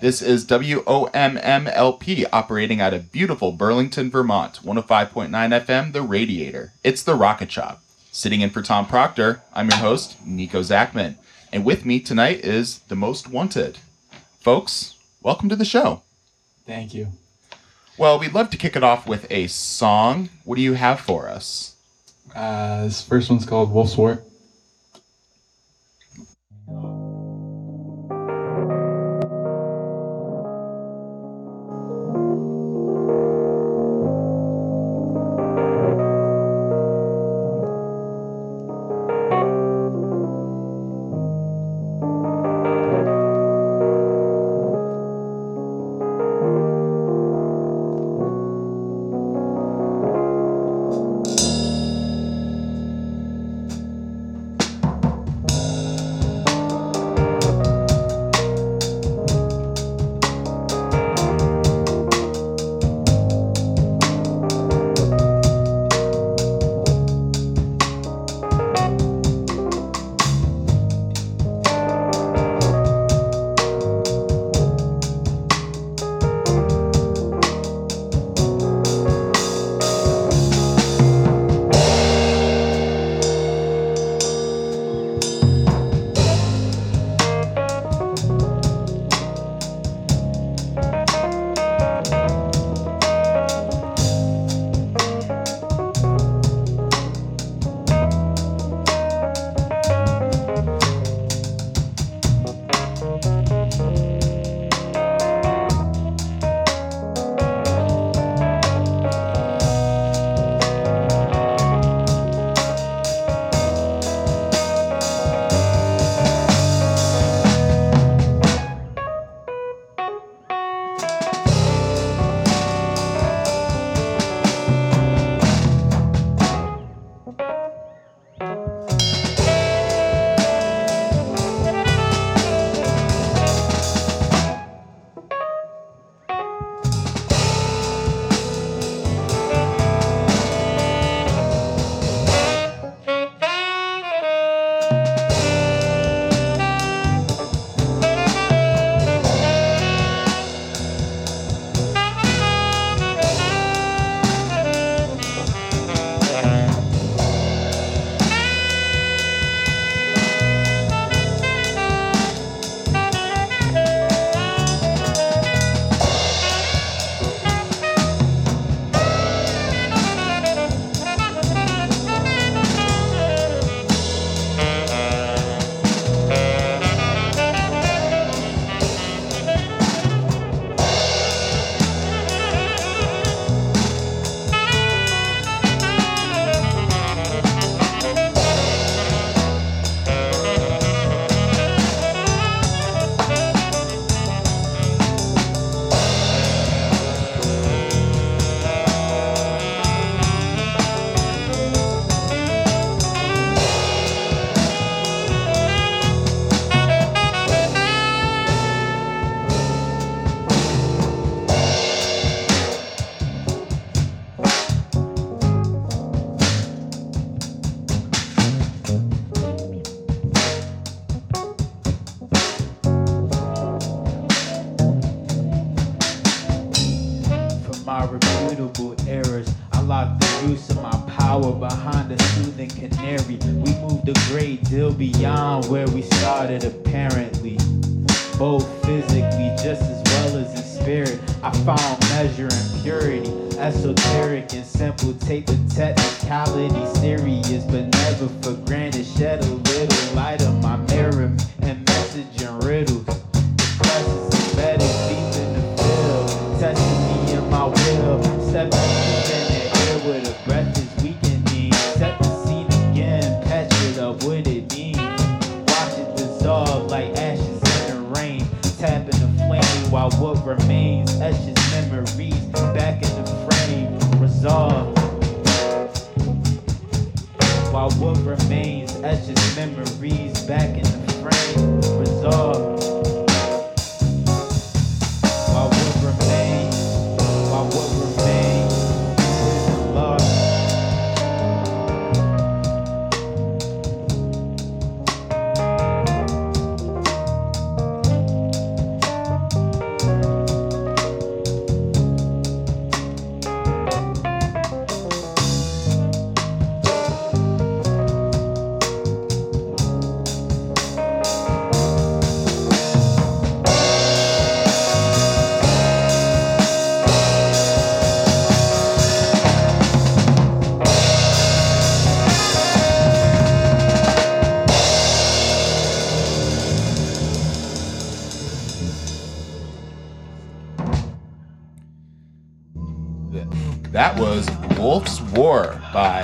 This is WOMMLP operating out of beautiful Burlington, Vermont, 105.9 FM, The Radiator. It's the Rocket Shop. Sitting in for Tom Proctor, I'm your host, Nico Zachman. And with me tonight is the most wanted. Folks, welcome to the show. Thank you. Well, we'd love to kick it off with a song. What do you have for us? Uh, this first one's called Wolf's War. As just memories back in the frame resolved.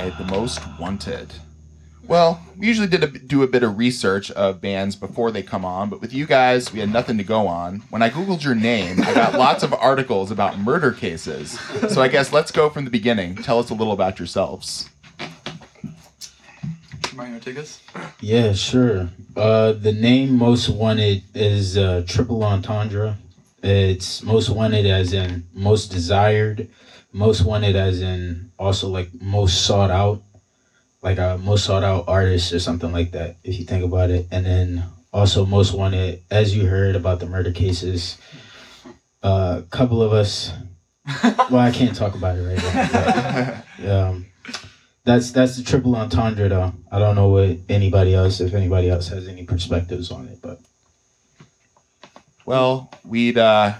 By The Most Wanted. Well, we usually did a, do a bit of research of bands before they come on, but with you guys, we had nothing to go on. When I googled your name, I got lots of articles about murder cases. So I guess let's go from the beginning. Tell us a little about yourselves. Mario, take us. Yeah, sure. Uh, the name Most Wanted is uh, triple entendre. It's Most Wanted as in most desired, Most Wanted as in also like most sought out, like a most sought out artist or something like that, if you think about it. And then also Most Wanted, as you heard about the murder cases, a couple of us, well, I can't talk about it right now. but, um, that's that's the triple entendre though. I don't know what anybody else, if anybody else has any perspectives on it, but Well, we'd uh,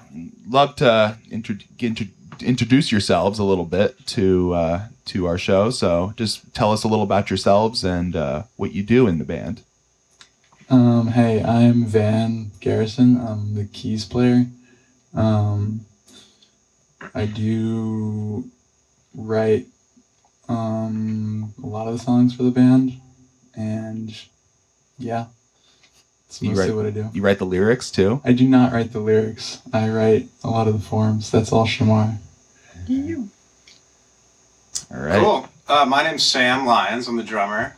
love to intro- intro- introduce yourselves a little bit to uh, to our show. So just tell us a little about yourselves and uh, what you do in the band. Um, hey, I'm Van Garrison. I'm the keys player. Um, I do write um, a lot of the songs for the band, and yeah, that's You mostly write- what I do. You write the lyrics too. I do not write the lyrics. I write a lot of the forms. That's all Shamar. All right. Cool. Uh, my name's Sam Lyons. I'm the drummer.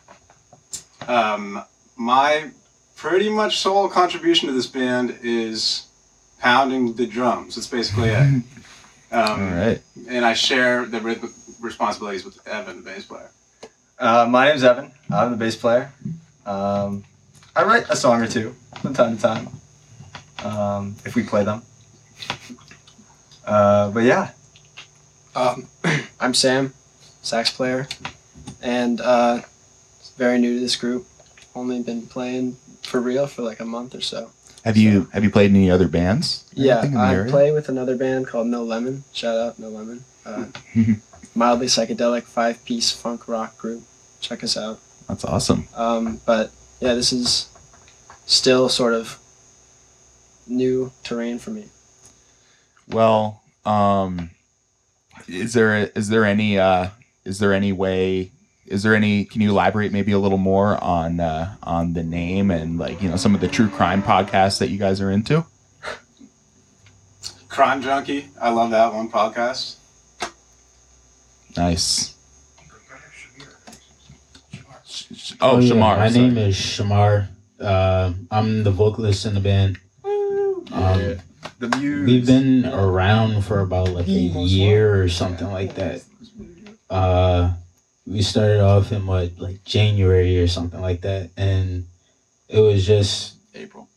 Um, my pretty much sole contribution to this band is pounding the drums. That's basically it. Um, All right. And I share the rhythmic responsibilities with Evan, the bass player. Uh, my name's Evan. I'm the bass player. Um, I write a song or two from time to time, um, if we play them. Uh, but yeah, Um, I'm Sam, sax player, and uh, very new to this group. Only been playing for real for like a month or so. Have you have you played in any other bands? Yeah, anything in the I area? play with another band called No Lemon. Shout out No Lemon. Uh, mildly psychedelic five piece funk rock group. Check us out. That's awesome. Um, but yeah, this is still sort of new terrain for me. Well, um, is there is there any uh, is there any way is there any can you elaborate maybe a little more on uh, on the name and like you know some of the true crime podcasts that you guys are into? Crime Junkie. I love that one podcast. Nice. Oh, yeah, Shamar. My sorry. name is Shamar. Uh, I'm the vocalist in the band. Um, the muse. We've been around for about like a year or something like that. Uh, we started off in what like January or something like that, and it was just April.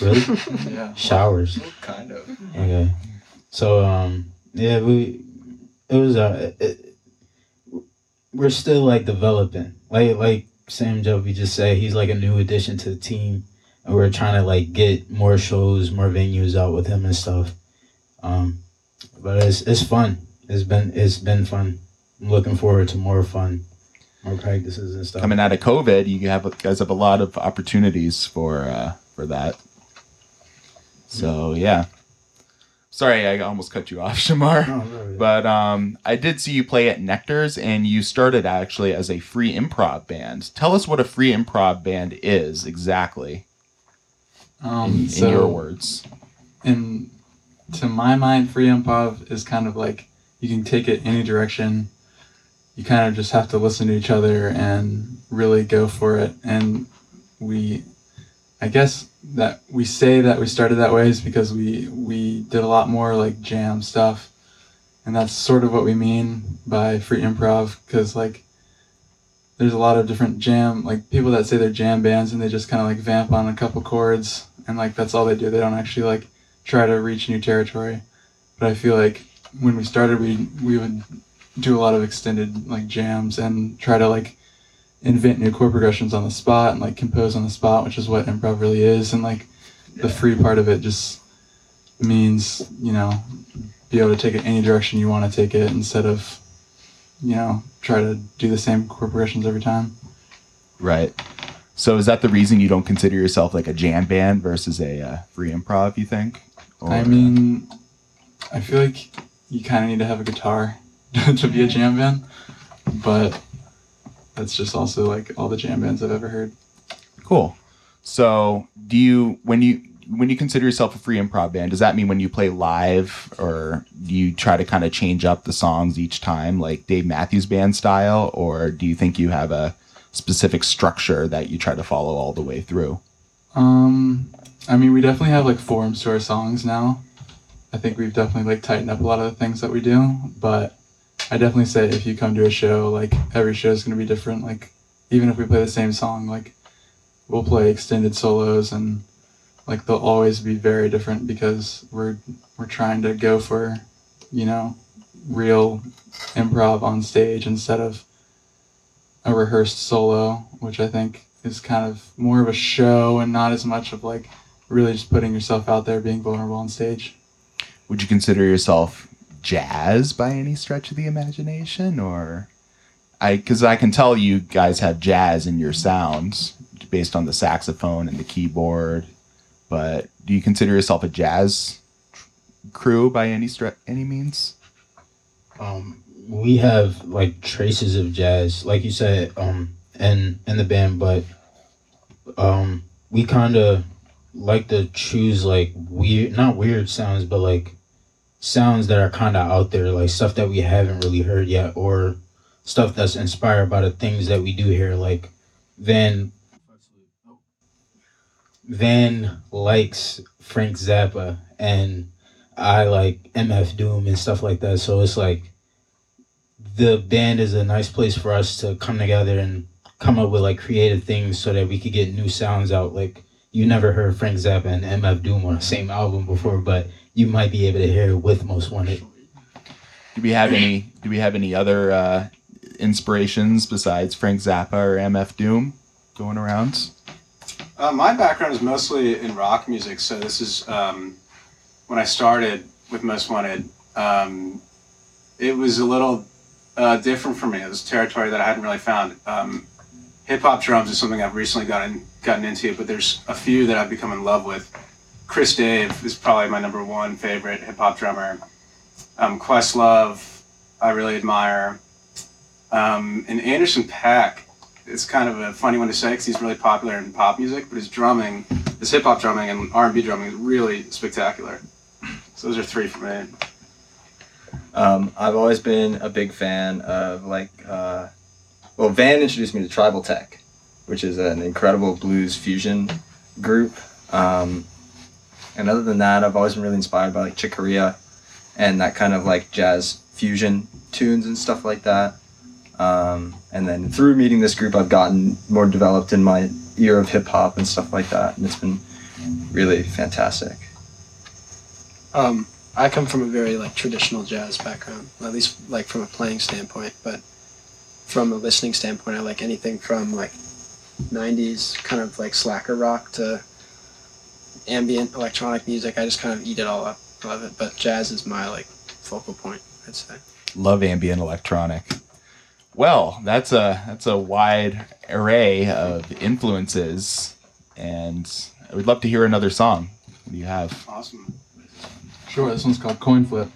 really Yeah. showers. kind of. Okay, so um, yeah, we it was uh, it, we're still like developing. Like like Sam Jovi just said, he's like a new addition to the team, and we're trying to like get more shows, more venues out with him and stuff. Um, but it's it's fun. It's been it's been fun. I'm looking forward to more fun, more practices and stuff. coming out of COVID, you have guys have a lot of opportunities for uh, for that. So yeah. Sorry, I almost cut you off, Shamar. But um, I did see you play at Nectar's, and you started actually as a free improv band. Tell us what a free improv band is exactly, Um, in, in your words. And to my mind, free improv is kind of like you can take it any direction. you kind of just have to listen to each other and really go for it. And we, I guess that we say that we started that way is because we we did a lot more like jam stuff, and that's sort of what we mean by free improv. Because like, there's a lot of different jam like people that say they're jam bands and they just kind of like vamp on a couple chords and like that's all they do. They don't actually like try to reach new territory. But I feel like when we started, we we would do a lot of extended like jams and try to like invent new chord progressions on the spot and like compose on the spot, which is what improv really is. And like the free part of it just means you know be able to take it any direction you want to take it instead of you know try to do the same chord progressions every time. Right. So is that the reason you don't consider yourself like a jam band versus a uh, free improv? You think? Or- I mean, I feel like you kind of need to have a guitar to be a jam band, but that's just also like all the jam bands I've ever heard. Cool. So, do you when you when you consider yourself a free improv band, does that mean when you play live, or you try to kind of change up the songs each time, like Dave Matthews Band style, or do you think you have a specific structure that you try to follow all the way through? Um, I mean, we definitely have like forms to our songs now. I think we've definitely like tightened up a lot of the things that we do, but I definitely say if you come to a show, like every show is going to be different. Like even if we play the same song, like we'll play extended solos and like they'll always be very different because we're we're trying to go for, you know, real improv on stage instead of a rehearsed solo, which I think is kind of more of a show and not as much of like really just putting yourself out there, being vulnerable on stage. Would you consider yourself jazz by any stretch of the imagination, or I? Because I can tell you guys have jazz in your sounds based on the saxophone and the keyboard, but do you consider yourself a jazz crew by any stre- any means? Um, we have like traces of jazz, like you said, um, and in the band, but um, we kind of like to choose like weird, not weird sounds, but like sounds that are kind of out there, like stuff that we haven't really heard yet, or stuff that's inspired by the things that we do here. Like Van Van likes Frank Zappa, and I like MF Doom and stuff like that. So it's like the band is a nice place for us to come together and come up with like creative things so that we could get new sounds out. Like you never heard Frank Zappa and MF Doom on the same album before, but you might be able to hear it with Most Wanted. Do we have any? Do we have any other uh, inspirations besides Frank Zappa or MF Doom going around? Uh, my background is mostly in rock music, so this is um, when I started with Most Wanted. Um, it was a little uh, different for me. It was territory that I hadn't really found. Um, Hip hop drums is something I've recently gotten gotten into, but there's a few that I've become in love with. Chris Dave is probably my number one favorite hip hop drummer. Um, Questlove, I really admire. Um, and Anderson .Paak it's kind of a funny one to say because he's really popular in pop music, but his drumming, his hip hop drumming and R and B drumming is really spectacular. So those are three for me. Um, I've always been a big fan of like, uh, well, Van introduced me to Tribal Tech, which is an incredible blues fusion group. Um, and other than that, I've always been really inspired by like Chick Corea and that kind of like jazz fusion tunes and stuff like that. Um, and then through meeting this group, I've gotten more developed in my ear of hip hop and stuff like that, and it's been really fantastic. Um, I come from a very like traditional jazz background, at least like from a playing standpoint. But from a listening standpoint, I like anything from like '90s kind of like slacker rock to ambient electronic music. I just kind of eat it all up. Love it. But jazz is my like focal point. I'd say. Love ambient electronic. Well, that's a that's a wide array of influences, and would love to hear another song. What do you have? Awesome. Sure, this one's called Coin Flip.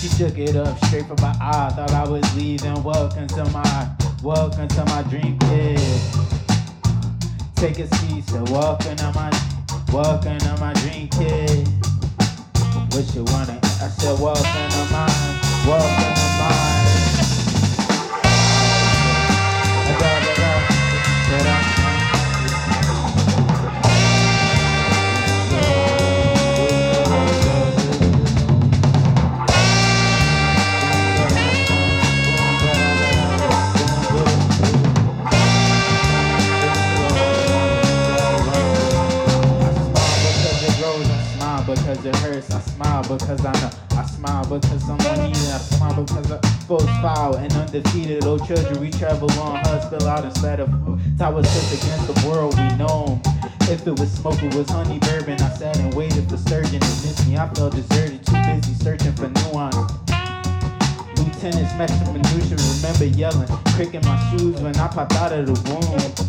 She took it up straight from my eye. Thought I was leaving. Welcome to my, welcome to my dream kid. Take a seat, so welcome to my, welcome to my dream kid. What you wanna? I said welcome to mine, welcome to mine. Because I know. I smile because someone needed. I smile because I foes foul and undefeated. Oh, children, we travel on. Her spill out instead of towers set against the world we know. If it was smoke, it was honey bourbon. I sat and waited for sturgeon. It missed me. I felt deserted. Too busy searching for nuance. Lieutenants, Mexican minutia, remember yelling, cricking my shoes when I popped out of the womb.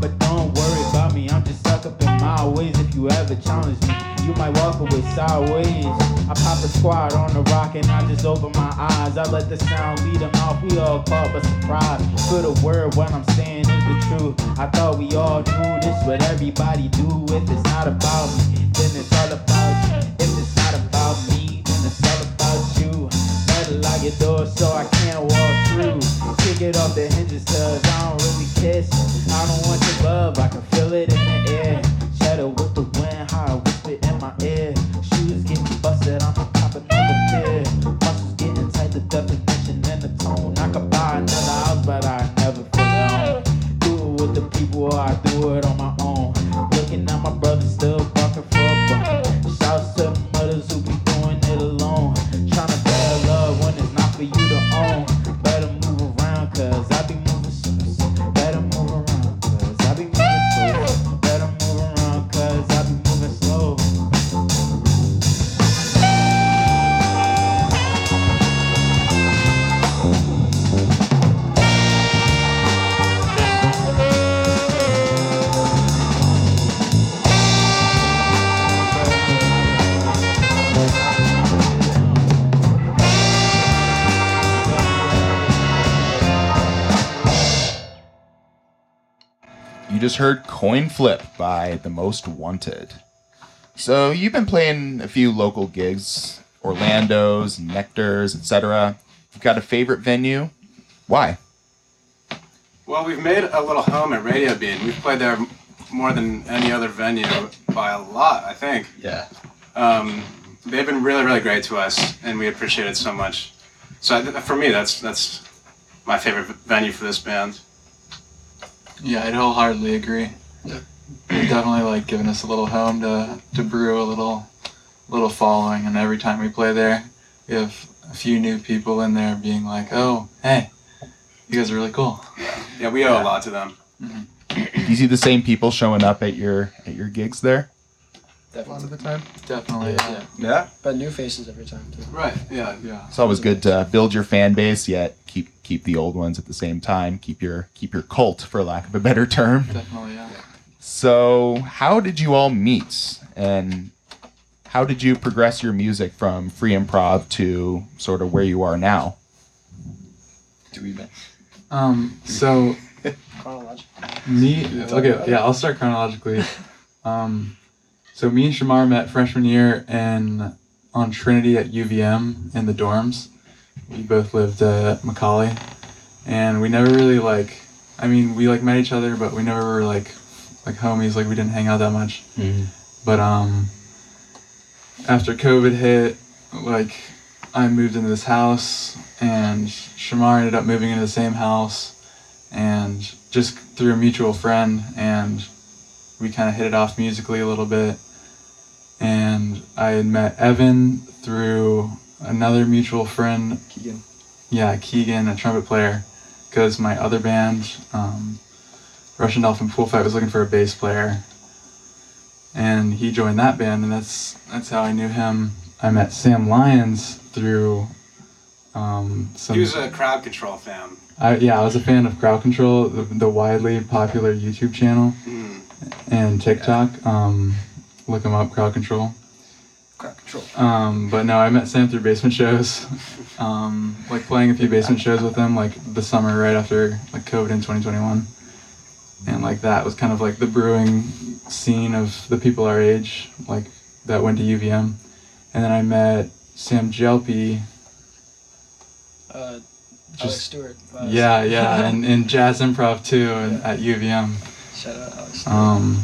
But don't worry about me, I'm just stuck up in my ways. If you ever challenge me, you might walk away sideways. I pop a squad on the rock and I just open my eyes. I let the sound lead them out, we all caught by surprise. For the word, what I'm saying is the truth. I thought we all knew this, what everybody do. If it's not about me, then it's all about you. If it's not about me, then it's all about you. Better lock your door so I can't walk through. Kick it off the hinges cause I don't really kiss. I don't want your love, I can feel it in the air. Shadow with the wind, in my ear. Heard Coin Flip by The Most Wanted. So you've been playing a few local gigs, Orlando's, Nectar's, etc. You've got a favorite venue? Why? Well, we've made a little home at Radio Bean. We've played there more than any other venue by a lot, I think. Yeah. Um, they've been really, really great to us, and we appreciate it so much. So I, for me, that's that's my favorite venue for this band. Yeah, I'd wholeheartedly agree. Yeah. They've definitely like given us a little home to, to brew a little little following and every time we play there we have a few new people in there being like, Oh, hey, you guys are really cool. Yeah, we owe a lot to them. Do you see the same people showing up at your at your gigs there a lot Definitely. of the time? Definitely, yeah. Yeah. But new faces every time too. Right. Yeah. Yeah. It's always good to build your fan base, yet keep keep the old ones at the same time. Keep your keep your cult, for lack of a better term. Definitely, yeah. So, how did you all meet, and how did you progress your music from free improv to sort of where you are now? Do we? Um, so Chronological. Me, okay, yeah, I'll start chronologically. Um, so me and Shamar met freshman year in on Trinity at UVM in the dorms. We both lived uh, at McAuley, and we never really like. I mean, we like met each other, but we never were like like homies. Like we didn't hang out that much. Mhm. But um, after COVID hit, like I moved into this house, and Shamar ended up moving into the same house, and just through a mutual friend, and we kind of hit it off musically a little bit. And I had met Evan through another mutual friend. Keegan. Yeah, Keegan, a trumpet player, because my other band, um, Russian Dolphin Pool Fight, was looking for a bass player, and he joined that band, and that's that's how I knew him. I met Sam Lyons through um, some. He was a crowd control fan. I, yeah, I was a fan of Crowd Control, the, the widely popular YouTube channel Mm. and TikTok. Um, look them up, Crowd Control. Crowd control. Um, but no, I met Sam through basement shows. Um, like playing a few basement shows with him, like the summer right after like COVID in 2021, and like that was kind of like the brewing scene of the people our age, like that went to UVM, and then I met Sam Jelpy. Uh, Alex Stewart. uh, yeah, yeah, and, and jazz improv too, and at UVM. Shout out Alex Stewart. Um,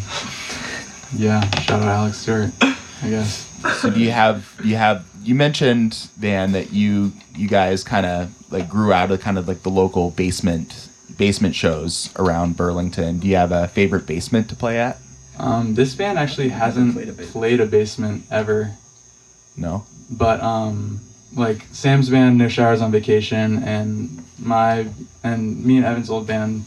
yeah, shout out Alex Stewart, I guess. So do you have you have you mentioned Van that you you guys kind of like grew out of kind of like the local basement basement shows around Burlington. Do you have a favorite basement to play at? Um, this band actually hasn't played a basement. played a basement ever. No. but um like Sam's band No Showers on Vacation and my and me and Evan's old band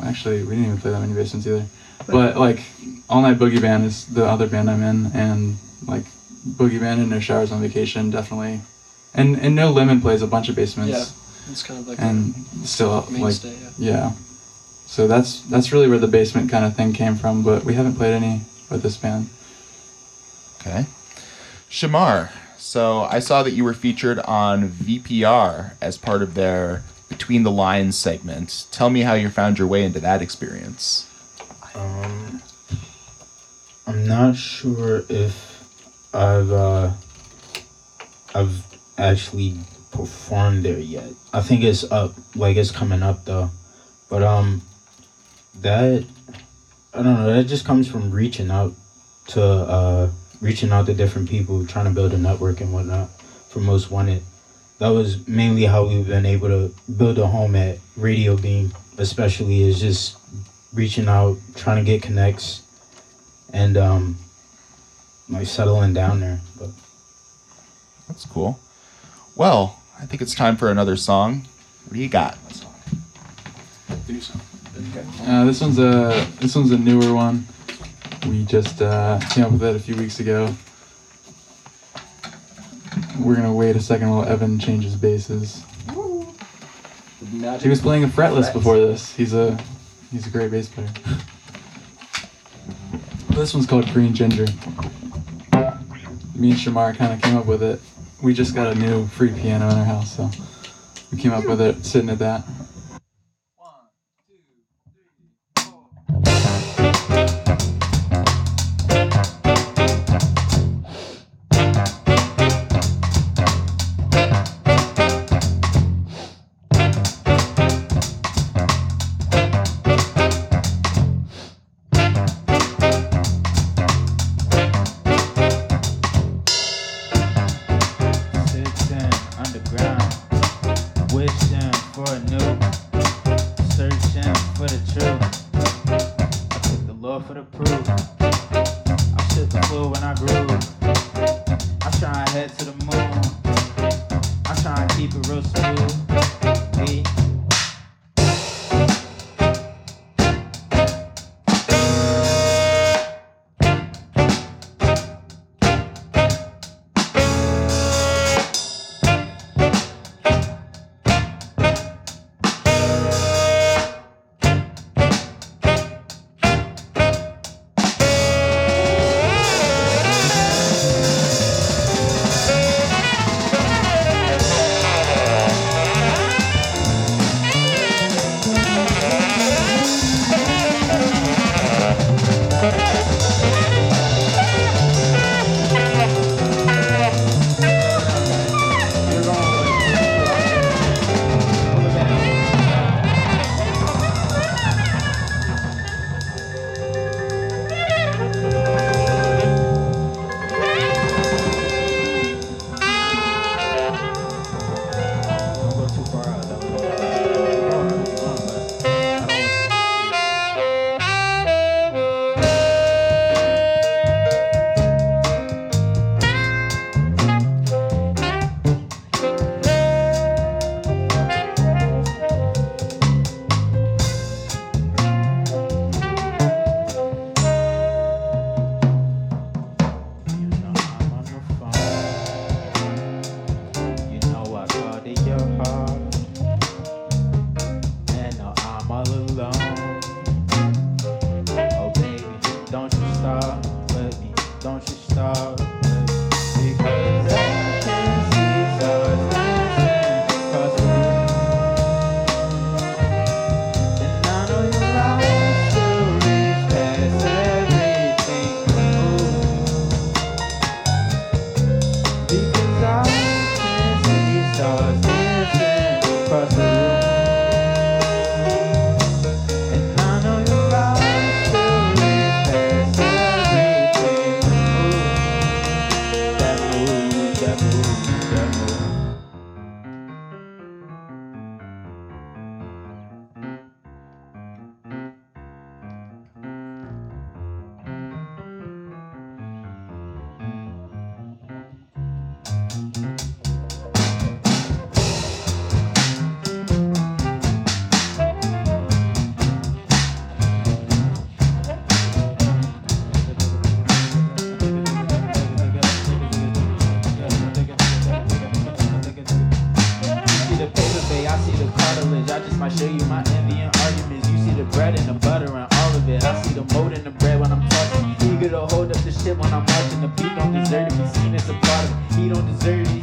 actually we didn't even play that many basements either but like All Night Boogie Band is the other band I'm in and like Boogie Band and No Showers on Vacation definitely and and No Lemon plays a bunch of basements Yeah, it's kind of like and still a like mainstay. yeah. yeah so that's that's really where the basement kind of thing came from but we haven't played any with this band Okay. Shamar. So I saw that you were featured on VPR as part of their Between the Lines segment. Tell me how you found your way into that experience. Um, I'm not sure if I've uh, I've actually performed there yet. I think it's up, like it's coming up though. But um, that I don't know. That just comes from reaching out to uh, reaching out to different people, trying to build a network and whatnot for Most Wanted. That was mainly how we've been able to build a home at Radio Bean, especially is just reaching out, trying to get connects, and um, like settling down there. But That's cool. Well, I think it's time for another song. What do you got? Uh, this one's a this one's a newer one. We just uh, came up with it a few weeks ago. We're gonna wait a second while Evan changes basses. He was playing a fretless before this. He's a he's a great bass player. this one's called Green Ginger. Me and Shamar kind of came up with it. We just got a new free piano in our house, so we came up with it sitting at that. When I'm watching. The beat don't deserve to be seen as a of. He don't deserve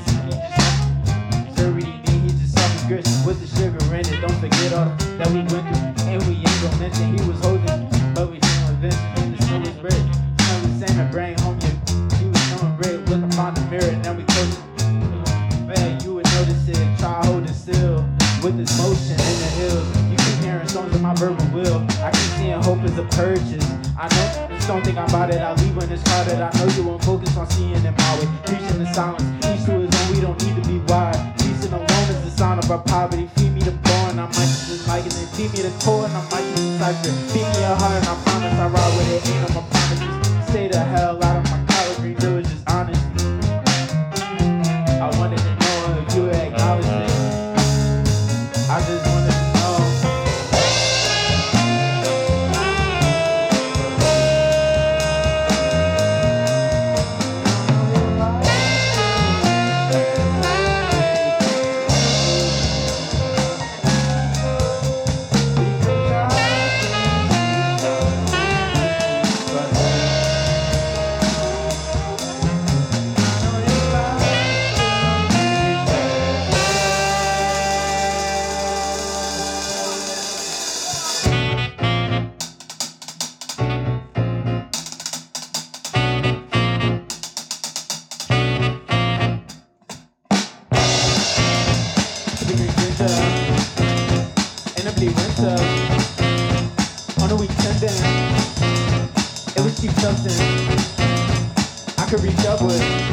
on a weekend, it was cheap something I could reach up with.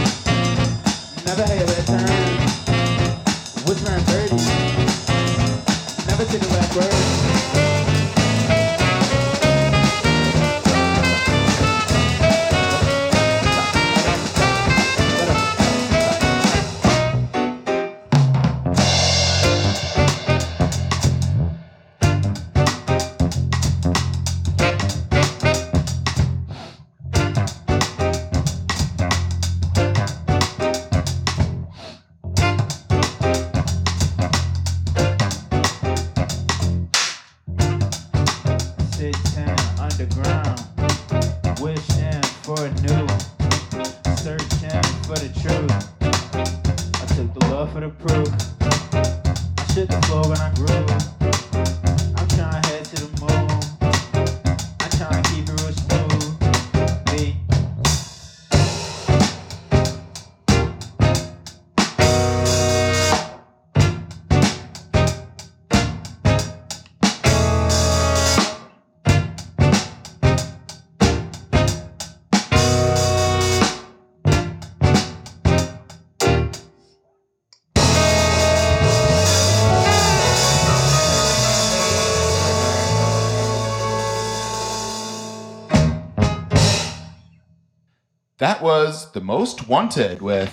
That was The Most Wanted with,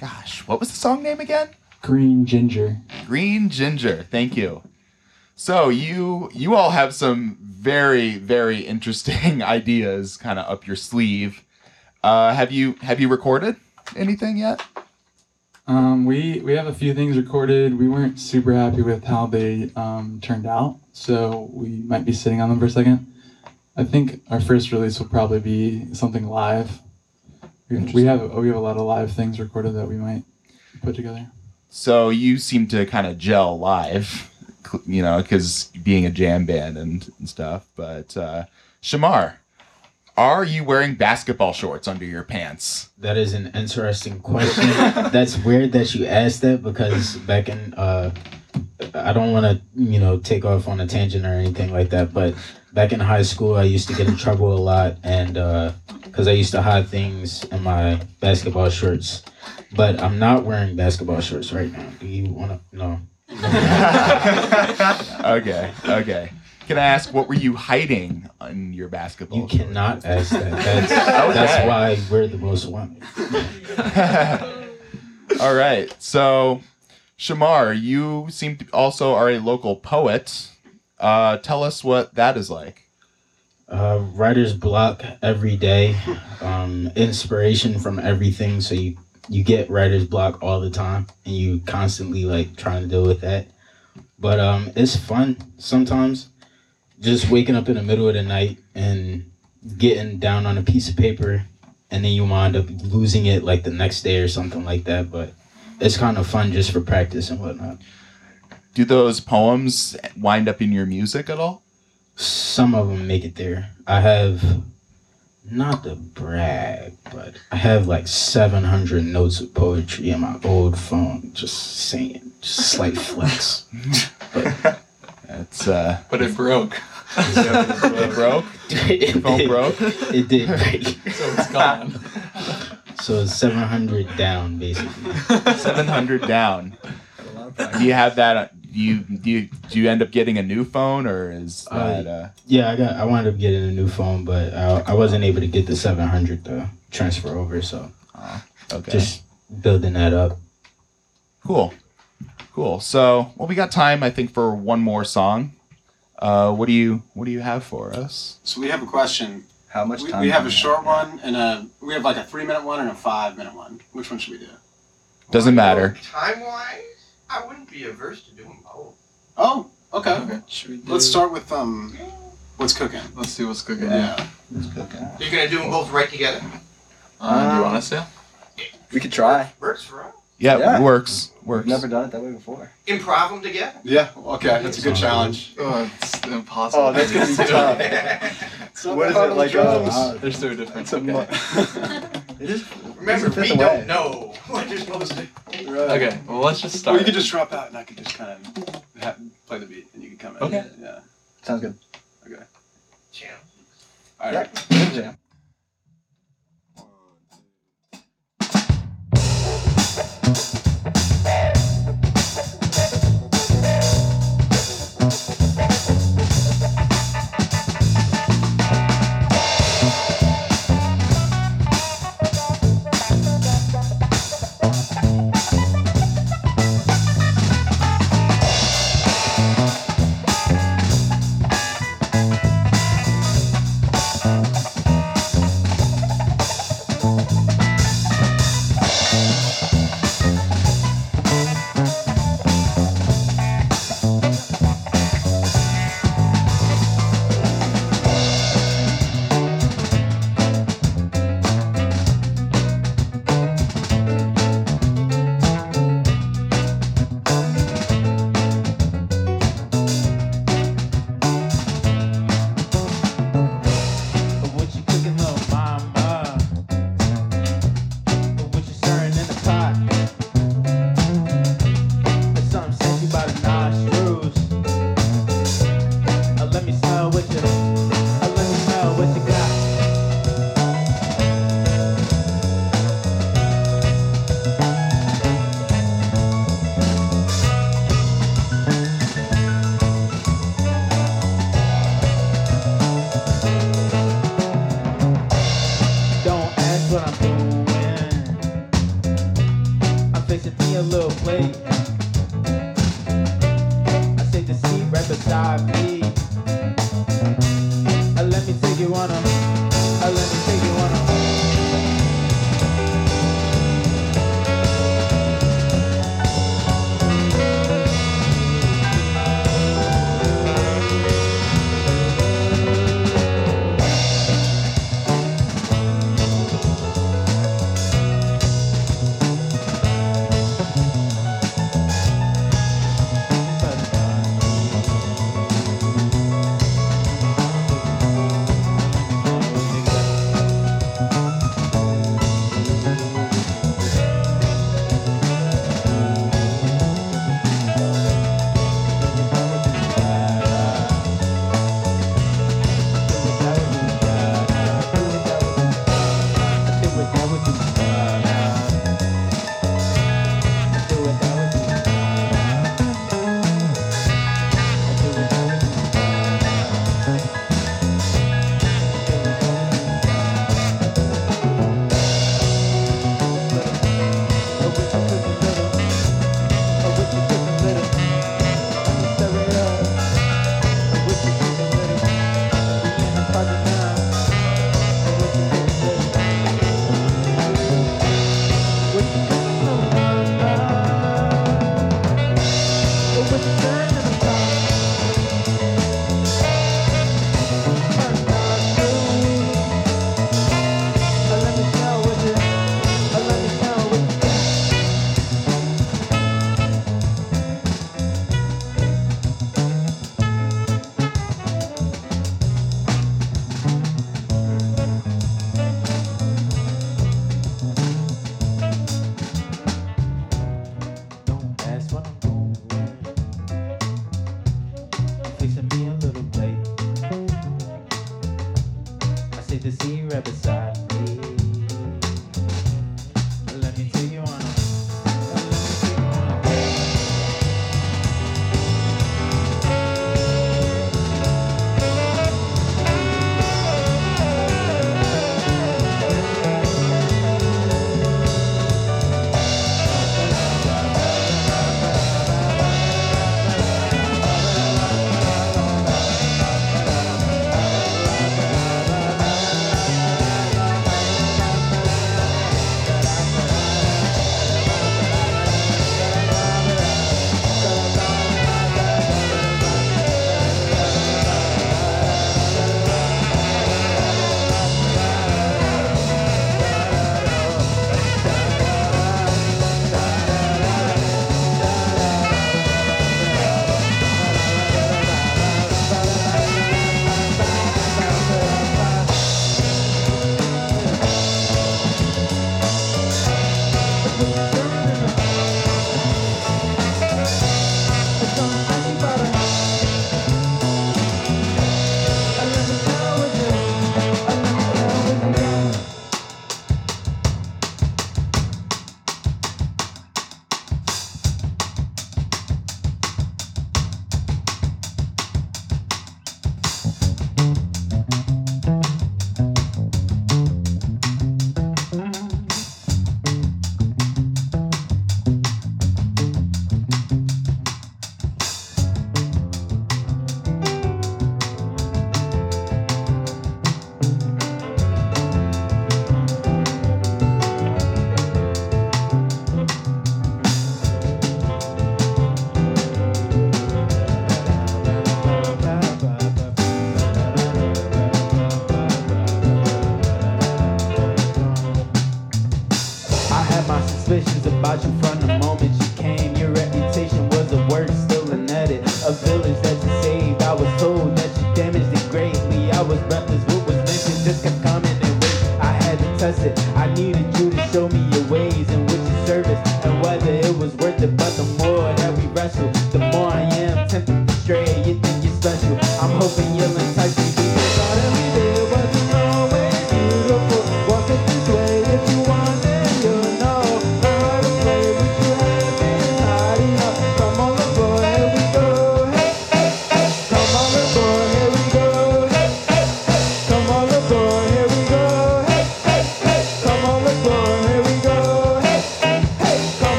gosh, what was the song name again? Green Ginger. Green Ginger. Thank you. So you you all have some very very interesting ideas kind of up your sleeve. Uh, have you have you recorded anything yet? Um, we we have a few things recorded. We weren't super happy with how they um, turned out, so we might be sitting on them for a second. I think our first release will probably be something live. We, we have we have a lot of live things recorded that we might put together. So you seem to kind of gel live, you know, because being a jam band and, and stuff. But uh, Shamar, are you wearing basketball shorts under your pants? That is an interesting question. That's weird that you asked that because back in uh I don't want to, you know, take off on a tangent or anything like that, but back in high school I used to get in trouble a lot and uh cuz I used to hide things in my basketball shorts. But I'm not wearing basketball shorts right now. Do you want to no. okay, okay. Can I ask what were you hiding in your basketball? You cannot ask that. That's, that's why we're the most wanted. All right. So, Shamar, you seem to also are a local poet. Uh, tell us what that is like. Uh, writer's block every day. Um, inspiration from everything. So you you get writer's block all the time, and you constantly like trying to deal with that. but um, it's fun sometimes. Just waking up in the middle of the night and getting down on a piece of paper, and then you wind up losing it like the next day or something like that. But it's kind of fun just for practice and whatnot. Do those poems wind up in your music at all? Some of them make it there. I have not to brag, but I have like 700 notes of poetry in my old phone. Just saying, just slight flex. It's uh, But it broke. it broke. it, phone did- broke? It did break. So it's gone. So it's 700 down, basically. Seven hundred down. Do you have that? Uh, Do you do you do you end up getting a new phone or is Uh, that? Uh, Yeah, I got. I wound up getting a new phone, but I, I wasn't able to get the 700 to transfer over. So okay. just building that up. Cool. Cool. So, well, we got time, I think, for one more song. Uh, what do you What do you have for us? So we have a question. How much We, time? we do have a short one and a we have like a three minute one and a five minute one. Which one should we do? Doesn't matter. Time wise, I wouldn't be averse to doing both. Oh, okay. Okay. Should we do, Let's start with um, what's cooking. Let's see what's cooking. Yeah. What's cooking? You're gonna do them both right together. Uh, do you want us to? We could try. Works for us. Yeah, Yeah. works. We've Works. never done it that way before. Improv them together. Yeah. Okay. That's a good challenge. Oh, it's impossible. Oh, that's gonna be tough. What is it like? Uh, They're so different. it's a mu- it is. Remember, it's a we fifth don't away. know what you're supposed to. Do. Okay, well, let's just Or start. you could just drop out and I could just kind of ha- play the beat and you could come in. Okay. Yeah. Sounds good. Champ. All right. Yeah. Jam.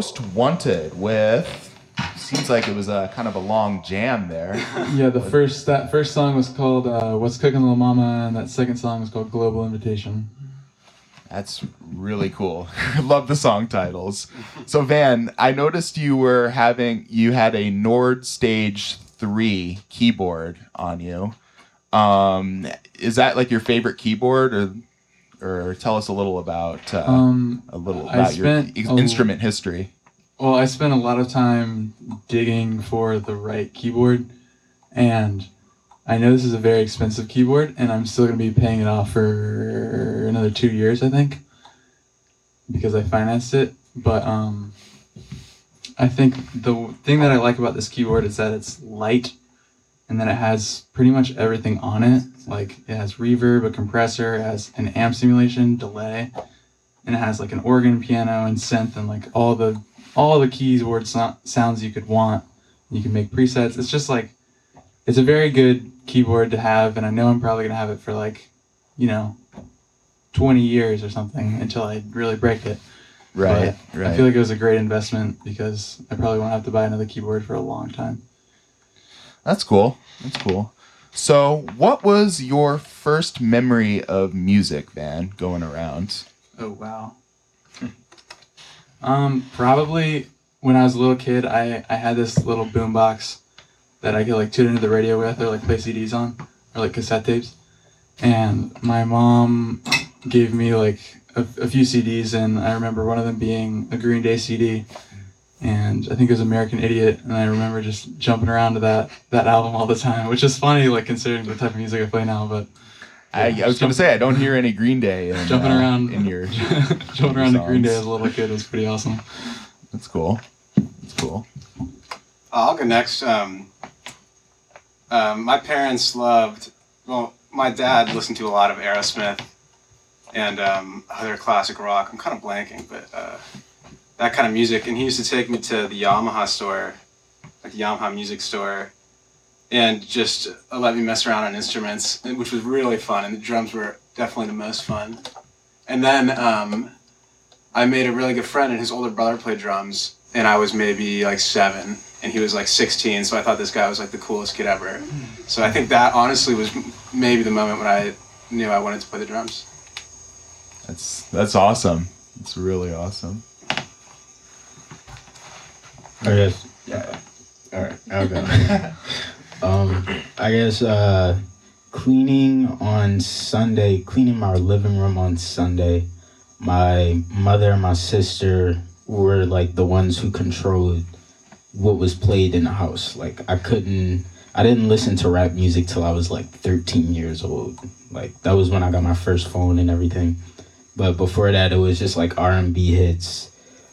Most wanted with. Seems like it was a kind of a long jam there. Yeah, the first that first song was called uh, "What's Cooking, Little Mama," and that second song was called "Global Invitation." That's really cool. Love the song titles. So Van, I noticed you were having you had a Nord Stage 3 keyboard on you. Um is that like your favorite keyboard or or tell us a little about uh, Um, a little about your a- instrument history. Well, I spent a lot of time digging for the right keyboard, and I know this is a very expensive keyboard, and I'm still going to be paying it off for another two years, I think, because I financed it. But um, I think the thing that I like about this keyboard is that it's light, and that it has pretty much everything on it. Like it has reverb, a compressor, it has an amp simulation, delay, and it has like an organ, piano, and synth, and like all the all the keyboard so- sounds you could want. You can make presets. It's just like it's a very good keyboard to have, and I know I'm probably gonna have it for like, you know, 20 years or something until I really break it. Right, But right. I feel like it was a great investment because I probably won't have to buy another keyboard for a long time. That's cool. That's cool. So, what was your first memory of music, Van, going around? Oh wow. um, probably when I was a little kid, I I had this little boombox that I could like tune into the radio with, or like play CDs on, or like cassette tapes. And my mom gave me like a, a few CDs, and I remember one of them being a Green Day CD, and I think it was American Idiot, and I remember just jumping around to that that album all the time, which is funny, like considering the type of music I play now, but. I, I was going to say I don't hear any Green Day in, Jumping uh, around in your jumping around to Green Day as a little kid was pretty awesome. That's cool. That's cool. I'll go next. Um, um, my parents loved, well, my dad listened to a lot of Aerosmith and um, other classic rock. I'm kind of blanking, but uh, that kind of music. And he used to take me to the Yamaha store, like the Yamaha music store, and just let me mess around on instruments, which was really fun. And the drums were definitely the most fun. And then um, I made a really good friend, and his older brother played drums, and I was maybe like seven, and he was like 16. So I thought this guy was like the coolest kid ever. So I think that honestly was maybe the moment when I knew I wanted to play the drums. That's that's awesome. It's really awesome. I guess. Yeah. All right, I'll go. um, I guess uh, cleaning on Sunday, cleaning my living room on Sunday. My mother and my sister were like the ones who controlled what was played in the house. Like I couldn't, I didn't listen to rap music till I was like 13 years old. Like that was when I got my first phone and everything. But before that, it was just like R&B hits,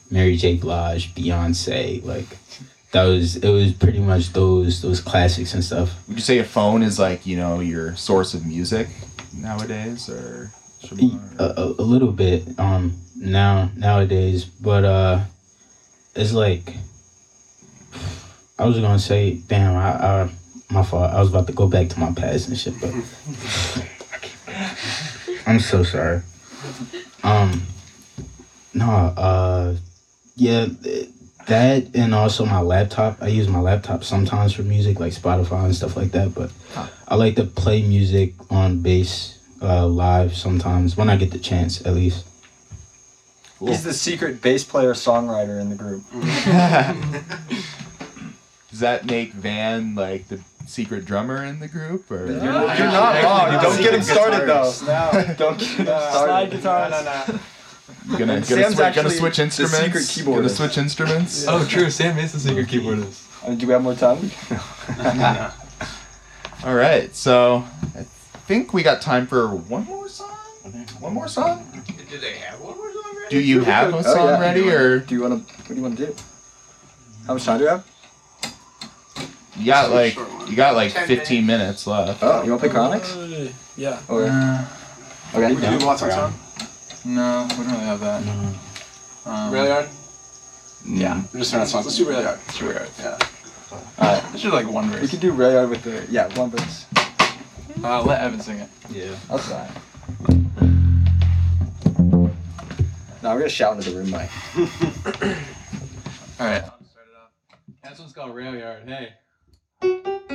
Mary J. Blige, Beyonce, like that was it was pretty much those those classics and stuff. Would you say a phone is like you know your source of music nowadays, or? A, a, a little bit um now nowadays, but uh it's like I was gonna say, damn, I, I my fault. I was about to go back to my past and shit, but I'm so sorry. Um, no, uh, yeah, that and also my laptop. I use my laptop sometimes for music, like Spotify and stuff like that. But I like to play music on bass uh, live sometimes when I get the chance, at least. He's the secret bass player songwriter in the group. Does that make Van like the secret drummer in the group, or? You're not, you're not wrong. Don't get him started though. No. Don't get him Slide started. guitar. No, no, no. Gonna, gonna, Sam's switch, gonna actually switch the instruments. secret Gonna switch instruments. Oh, true. Sam is the secret keyboardist. Uh, do we have more time? All right, so I think we got time for one more song. One more song. Do they have one more song ready? Do you have a Oh, song yeah. ready, or Do you want to? What do you want to do? How much time do you have? you got like you got like 15 minutes left? Oh, you want to play Chronix? Uh, yeah. Or Uh, okay. Would you do Watson song? No, we don't really have that. Um, Really hard? Yeah. We're just throwing out songs. Let's do really hard. Let's do really hard. Yeah. All right. Let's do like one verse. We verse. could do Rail Yard with the yeah one verse. Uh, let Evan sing it. Yeah. That's fine. No, we're gonna shout into the room mic. All right. I'll start it off. This one's called Rail Yard. Hey.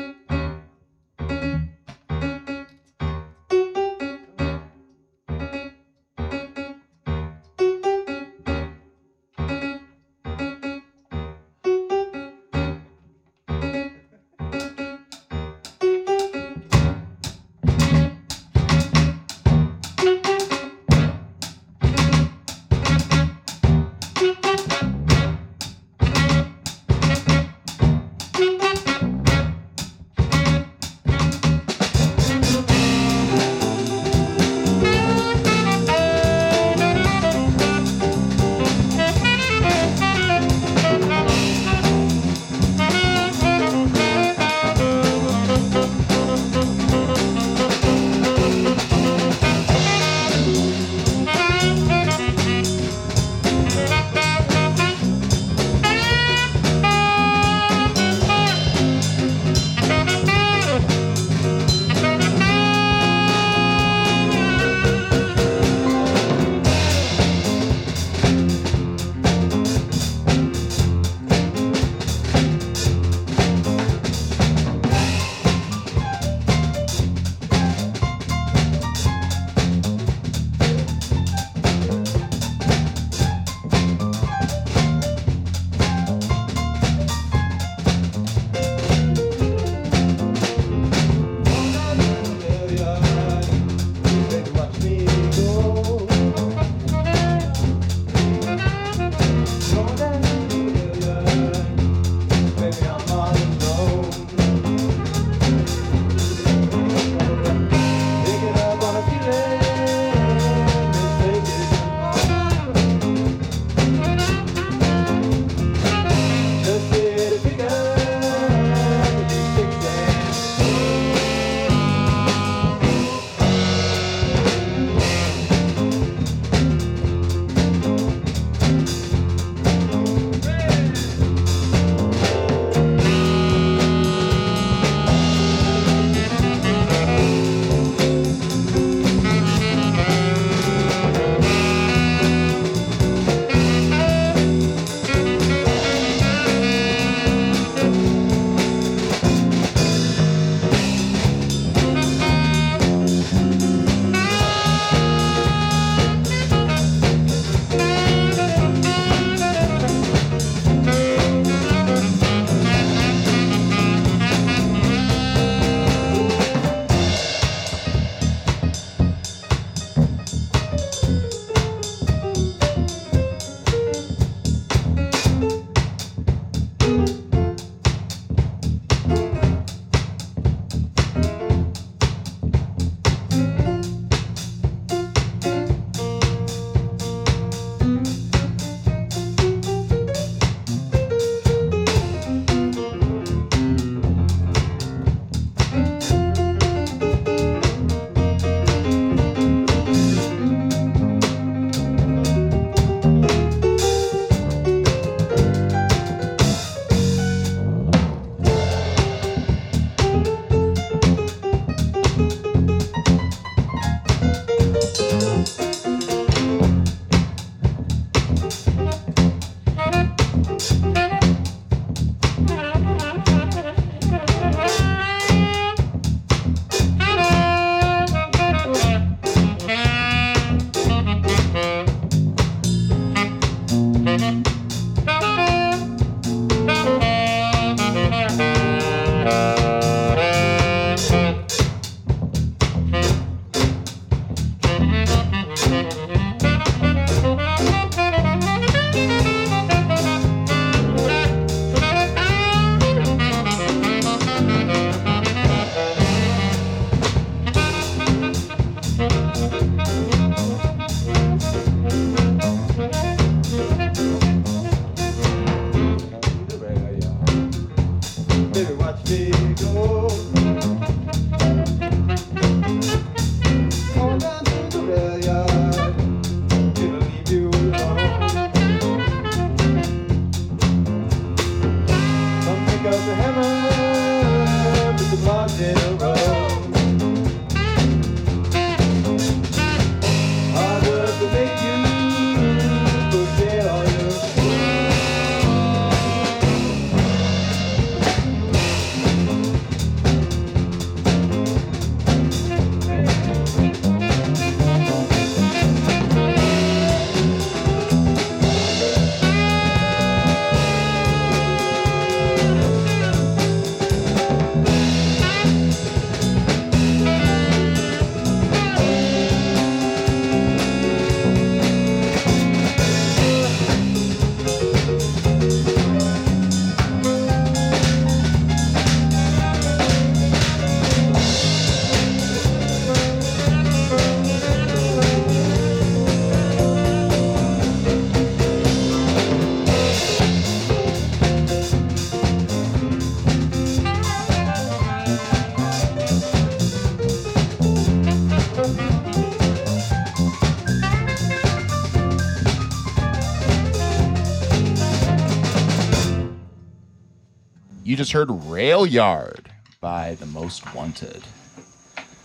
Just heard Rail Yard by The Most Wanted.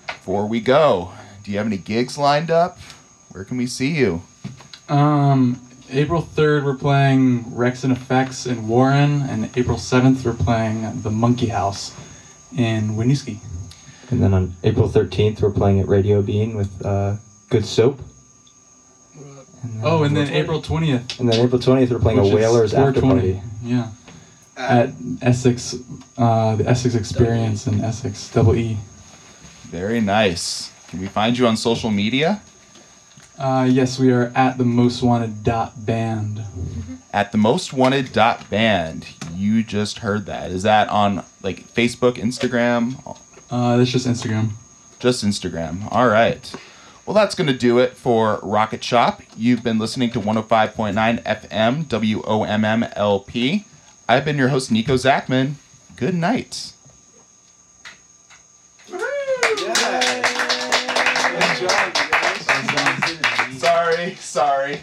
Before we go, do you have any gigs lined up? Where can we see you? Um, April 3rd, we're playing Rex and Effects in Warren, and April 7th, we're playing the Monkey House in Winooski. And then on April 13th, we're playing at Radio Bean with uh, Good Soap. And Oh, and then April 20th. And then April 20th, we're playing which a Whalers after 420. party. Yeah. At Essex, uh, the Essex Experience in Essex, double E. Very nice. Can we find you on social media? Uh, yes, we are at the most wanted dot band. At the most wanted dot band. You just heard that. Is that on like Facebook, Instagram? Uh, that's just Instagram. Just Instagram. All right. Well, that's going to do it for Rocket Shop. You've been listening to 105.9 FM WOMMLP. I've been your host, Nico Zachman. Good night. Sorry, sorry.